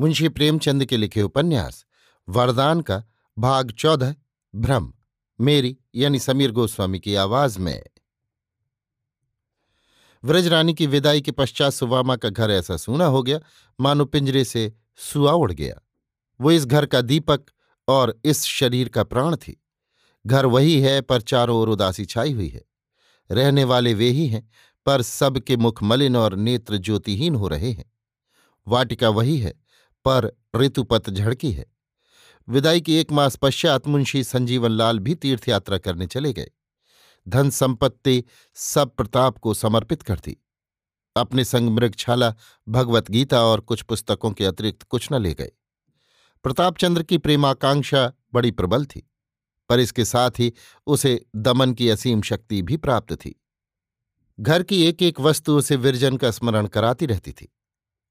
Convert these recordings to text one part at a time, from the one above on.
मुंशी प्रेमचंद के लिखे उपन्यास, वरदान का भाग चौदह, भ्रम, मेरी यानी समीर गोस्वामी की आवाज़ में। व्रजरानी की विदाई के पश्चात सुवामा का घर ऐसा सूना हो गया, मानो पिंजरे से सुआ उड़ गया। वो इस घर का दीपक और इस शरीर का प्राण थी। घर वही है, पर चारों ओर उदासी छाई हुई है। रहने वाले वे ही हैं, पर सबके मुख मलिन और नेत्र ज्योतिहीन हो रहे हैं। वाटिका वही है पर ऋतुपत झड़की है। विदाई के एक मास पश्चात मुंशी संजीवन लाल भी तीर्थयात्रा करने चले गए। धन संपत्ति सब प्रताप को समर्पित कर दी। अपने संग मृगछाला भगवत गीता और कुछ पुस्तकों के अतिरिक्त कुछ न ले गए। प्रतापचंद्र की प्रेमाकांक्षा बड़ी प्रबल थी, पर इसके साथ ही उसे दमन की असीम शक्ति भी प्राप्त थी। घर की एक एक वस्तु उसे विरजन का स्मरण कराती रहती थी।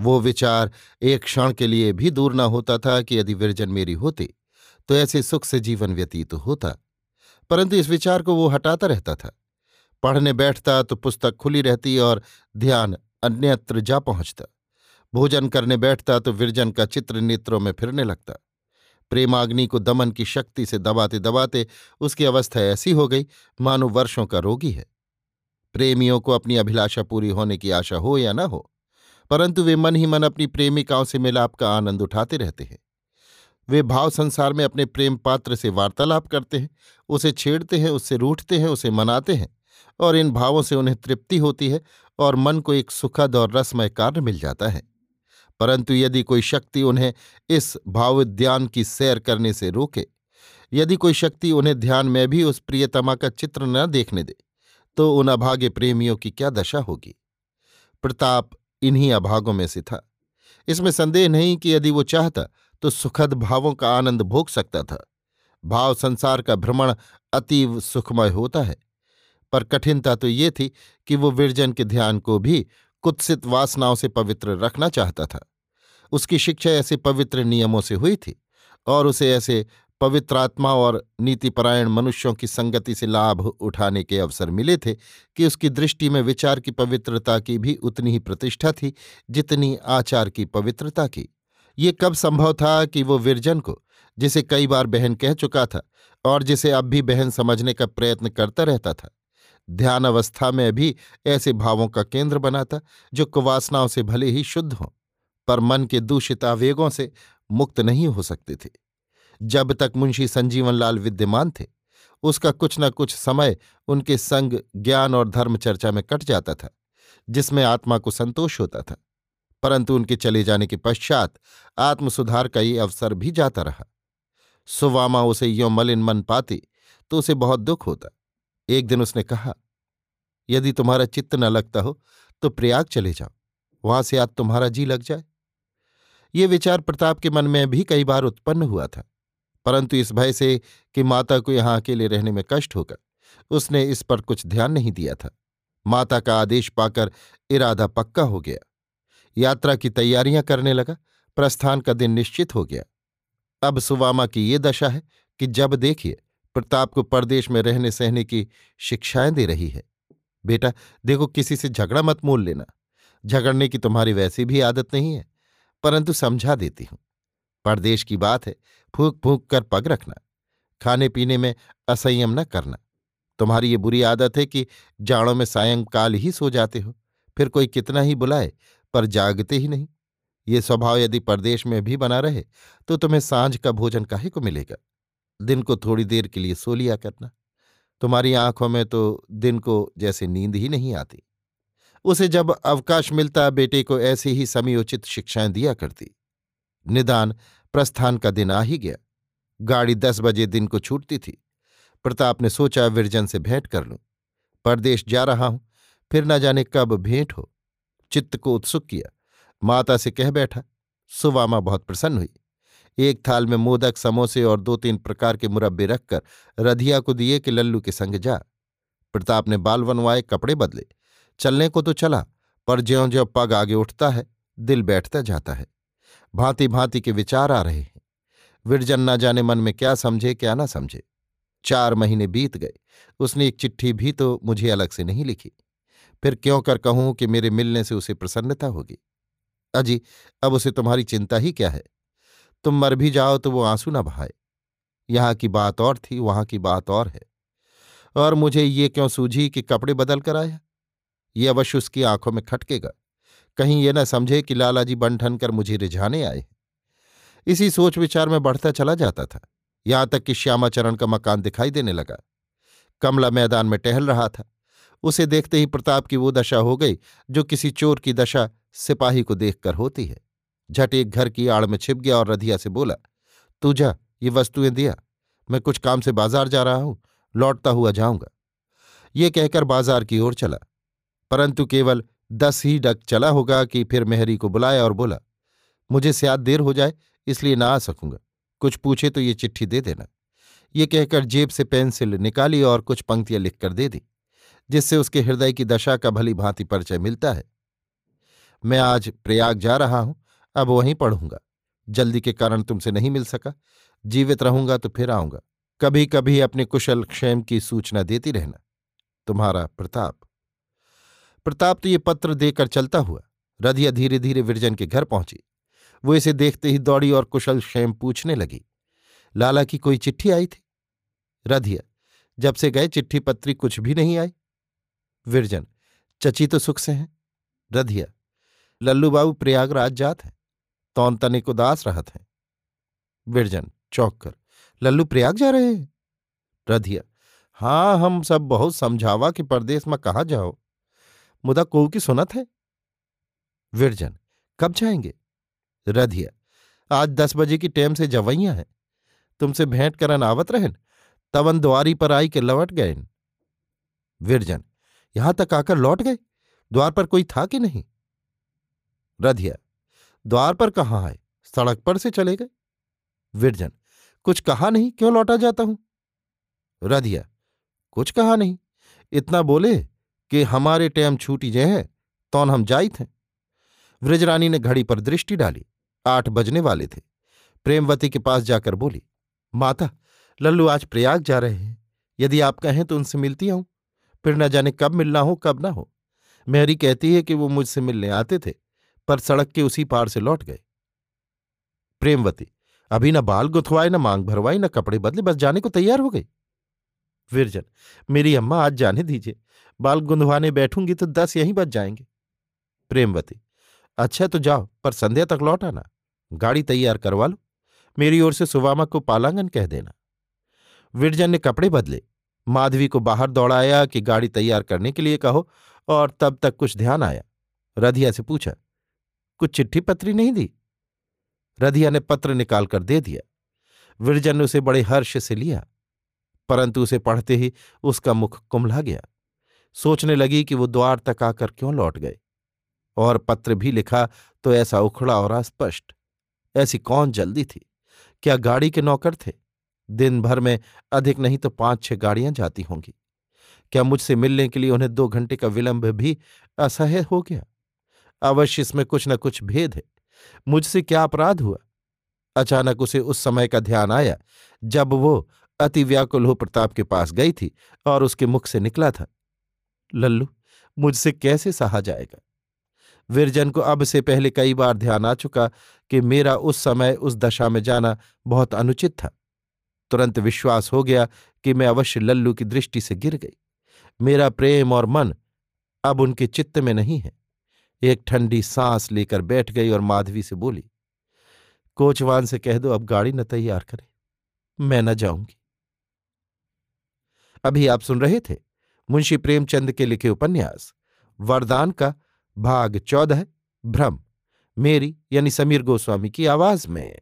वो विचार एक क्षण के लिए भी दूर न होता था कि यदि विरजन मेरी होती तो ऐसे सुख से जीवन व्यतीत होता। परंतु इस विचार को वो हटाता रहता था। पढ़ने बैठता तो पुस्तक खुली रहती और ध्यान अन्यत्र जा पहुँचता। भोजन करने बैठता तो विरजन का चित्र नेत्रों में फिरने लगता। प्रेमाग्नि को दमन की शक्ति से दबाते दबाते उसकी अवस्था ऐसी हो गई, मानो वर्षों का रोगी है। प्रेमियों को अपनी अभिलाषा पूरी होने की आशा हो या न हो परंतु वे मन ही मन अपनी प्रेमिकाओं से मिलाप का आनंद उठाते रहते हैं। वे भाव संसार में अपने प्रेम पात्र से वार्तालाप करते हैं, उसे छेड़ते हैं, उससे रूठते हैं, उसे मनाते हैं और इन भावों से उन्हें तृप्ति होती है और मन को एक सुखद और रसमय कार्य मिल जाता है। परंतु यदि कोई शक्ति उन्हें इस भावोद्यान की सैर करने से रोके, यदि कोई शक्ति उन्हें ध्यान में भी उस प्रियतमा का चित्र न देखने दे तो उन अभागे प्रेमियों की क्या दशा होगी? प्रताप इन्हीं अभागों में से था। इसमें संदेह नहीं कि यदि वो चाहता तो सुखद भावों का आनंद भोग सकता था। भाव संसार का भ्रमण अतीव सुखमय होता है। पर कठिनता तो ये थी कि वो विरजन के ध्यान को भी कुत्सित वासनाओं से पवित्र रखना चाहता था। उसकी शिक्षा ऐसे पवित्र नियमों से हुई थी और उसे ऐसे पवित्रात्मा और नीतिपरायण मनुष्यों की संगति से लाभ उठाने के अवसर मिले थे कि उसकी दृष्टि में विचार की पवित्रता की भी उतनी ही प्रतिष्ठा थी जितनी आचार की पवित्रता की। ये कब संभव था कि वो विरजन को, जिसे कई बार बहन कह चुका था और जिसे अब भी बहन समझने का प्रयत्न करता रहता था। ध्यान अवस्था में भी ऐसे भावों का केंद्र बना था जो कुवासनाओं से भले ही शुद्ध हों, पर मन के दूषित आवेगों से मुक्त नहीं हो सकते थे। जब तक मुंशी संजीवन लाल विद्यमान थे, उसका कुछ न कुछ समय उनके संग ज्ञान और धर्म चर्चा में कट जाता था, जिसमें आत्मा को संतोष होता था, परंतु उनके चले जाने के पश्चात आत्मसुधार का ये अवसर भी जाता रहा। सुवामा उसे यो मलिन मन पाती तो उसे बहुत दुख होता। एक दिन उसने कहा, यदि तुम्हारा चित्त न लगता हो तो प्रयाग चले जाओ, वहाँ से आज तुम्हारा जी लग जाए। ये विचार प्रताप के मन में भी कई बार उत्पन्न हुआ था। परंतु इस भय से कि माता को यहाँ अकेले रहने में कष्ट होगा। उसने इस पर कुछ ध्यान नहीं दिया था। माता का आदेश पाकर इरादा पक्का हो गया। यात्रा की तैयारियाँ करने लगा। प्रस्थान का दिन निश्चित हो गया। अब सुवामा की ये दशा है कि जब देखिए, प्रताप को परदेश में रहने सहने की शिक्षाएँ दे रही है। बेटा, देखो, किसी से झगड़ा मत मोल लेना। झगड़ने की तुम्हारी वैसी भी आदत नहीं है, परंतु समझा देती हूँ। परदेश की बात है, फूक फूक कर पग रखना, खाने पीने में असंयम न करना। तुम्हारी ये बुरी आदत है कि जाड़ों में सायंकाल ही सो जाते हो, फिर कोई कितना ही बुलाए, पर जागते ही नहीं। ये स्वभाव यदि परदेश में भी बना रहे तो तुम्हें साँझ का भोजन काहे को मिलेगा? दिन को थोड़ी देर के लिए सो लिया करना। तुम्हारी आँखों में तो दिन को जैसे नींद ही नहीं आती। उसे जब अवकाश मिलता, बेटे को ऐसी ही समयोचित शिक्षाएँ दिया करती। निदान प्रस्थान का दिन आ ही गया। गाड़ी दस बजे दिन को छूटती थी। प्रताप ने सोचा, विरजन से भेंट कर लूँ। परदेश जा रहा हूँ, फिर न जाने कब भेंट हो। चित्त को उत्सुक किया। माता से कह बैठा। सुवामा बहुत प्रसन्न हुई। एक थाल में मोदक, समोसे और दो तीन प्रकार के मुरब्बे रखकर रधिया को दिए कि लल्लू के संग जा। प्रताप ने बाल बनवाए, कपड़े बदले। चलने को तो चला, पर ज्यो ज्यो पग आगे उठता है, दिल बैठता जाता है। भांति भांति के विचार आ रहे हैं। विरजन ना जाने मन में क्या समझे, क्या ना समझे। चार महीने बीत गए। उसने एक चिट्ठी भी तो मुझे अलग से नहीं लिखी। फिर क्यों कर कहूँ कि मेरे मिलने से उसे प्रसन्नता होगी? अजी, अब उसे तुम्हारी चिंता ही क्या है? तुम मर भी जाओ तो वो आँसू न बहाए। यहाँ की बात और थी, वहाँ की बात और है। और मुझे ये क्यों सूझी कि कपड़े बदल कर आया? ये अवश्य उसकी आँखों में खटकेगा। कहीं ये न समझे कि लालाजी बंठन कर मुझे रिझाने आए। इसी सोच विचार में बढ़ता चला जाता था। यहाँ तक कि श्यामाचरण का मकान दिखाई देने लगा। कमला मैदान में टहल रहा था। उसे देखते ही प्रताप की वो दशा हो गई, जो किसी चोर की दशा सिपाही को देखकर होती है। झट एक घर की आड़ में छिप गया और रधिया से बोला, तू जा, ये वस्तुएँ दिया। मैं कुछ काम से बाज़ार जा रहा हूँ, लौटता हुआ जाऊँगा। ये कहकर बाज़ार की ओर चला। परंतु केवल दस ही डक चला होगा कि फिर मेहरी को बुलाया और बोला, मुझे स्याद देर हो जाए, इसलिए ना आ सकूँगा। कुछ पूछे तो ये चिट्ठी दे देना। ये कहकर जेब से पेंसिल निकाली और कुछ पंक्तियाँ लिखकर दे दी, जिससे उसके हृदय की दशा का भली भांति परिचय मिलता है। मैं आज प्रयाग जा रहा हूँ, अब वहीं पढ़ूँगा। जल्दी के कारण तुमसे नहीं मिल सका। जीवित रहूँगा तो फिर आऊँगा। कभी कभी अपने कुशल क्षेम की सूचना देती रहना। तुम्हारा प्रताप। प्रताप तो ये पत्र देकर चलता हुआ, रधिया धीरे धीरे विरजन के घर पहुँची। वो इसे देखते ही दौड़ी और कुशल क्षेम पूछने लगी, लाला की कोई चिट्ठी आई थी? रधिया, जब से गए चिट्ठी पत्री कुछ भी नहीं आई। विरजन, चची तो सुख से हैं? रधिया लल्लू बाबू प्रयागराज जात हैं, तौन तनिक उदास रहत हैं। विरजन, चौक कर, लल्लू प्रयाग जा रहे हैं? रधिया हाँ हम सब बहुत समझावा कि परदेश में कहा जाओ? मुदा को की सुनत है? विरजन, कब जाएँगे? रधिया, आज दस बजे की टेम से जवैया है। तुमसे भेंट करन आवत रहन? तवन द्वारी पर आई के लौट गए विरजन, यहाँ तक आकर लौट गए? द्वार पर कोई था कि नहीं? रधिया, द्वार पर कहाँ आए? सड़क पर से चले गए? विरजन, कुछ कहा नहीं क्यों लौटा जाता हूँ? रधिया, कुछ कहा नहीं। इतना बोले कि हमारे टैम छूटी जे है तौन हम जाई थे। व्रजरानी ने घड़ी पर दृष्टि डाली, आठ बजने वाले थे। प्रेमवती के पास जाकर बोली, माता, लल्लू आज प्रयाग जा रहे हैं। यदि आप कहें तो उनसे मिलती आऊँ। फिर न जाने कब मिलना हो, कब ना हो। मेहरी कहती है कि वो मुझसे मिलने आते थे, पर सड़क के उसी पार से लौट गए। प्रेमवती, अभी न बाल गुथवाए, न मांग भरवाई, न कपड़े बदले, बस जाने को तैयार हो गई। विरजन, मेरी अम्मा आज जाने दीजिए। बाल गुंधवाने बैठूँगी तो दस यहीं बच जाएँगे। प्रेमवती अच्छा तो जाओ, पर संध्या तक लौट आना। गाड़ी तैयार करवा लो। मेरी ओर से सुवामा को पालांगन कह देना। विरजन ने कपड़े बदले। माधवी को बाहर दौड़ाया कि गाड़ी तैयार करने के लिए कहो, और तब तक कुछ ध्यान आया। रधिया से पूछा, कुछ चिट्ठी पत्री नहीं दी? रधिया ने पत्र निकालकर दे दिया। विरजन ने उसे बड़े हर्ष से लिया। परंतु उसे पढ़ते ही उसका मुख कुमला गया। सोचने लगी कि वो द्वार तक आकर क्यों लौट गए? और पत्र भी लिखा तो ऐसा उखड़ा और अस्पष्ट। ऐसी कौन जल्दी थी? क्या गाड़ी के नौकर थे? दिन भर में अधिक नहीं तो पाँच छह गाड़ियाँ जाती होंगी। क्या मुझसे मिलने के लिए उन्हें दो घंटे का विलंब भी असह्य हो गया? अवश्य इसमें कुछ न कुछ भेद है। मुझसे क्या अपराध हुआ? अचानक उसे उस समय का ध्यान आया जब वो अति व्याकुल हो प्रताप के पास गई थी और उसके मुख से निकला था। लल्लू, मुझसे कैसे सहा जाएगा? विरजन को अब से पहले कई बार ध्यान आ चुका कि मेरा उस समय उस दशा में जाना बहुत अनुचित था। तुरंत विश्वास हो गया कि मैं अवश्य लल्लू की दृष्टि से गिर गई। मेरा प्रेम और मन अब उनके चित्त में नहीं है। एक ठंडी सांस लेकर बैठ गई और माधवी से बोली, कोचवान से कह दो, अब गाड़ी न तैयार करे। मैं न जाऊँगी। अभी आप सुन रहे थे मुंशी प्रेमचंद के लिखे उपन्यास। वरदान का भाग चौदह, भ्रम। मेरी यानी समीर गोस्वामी की आवाज़ में।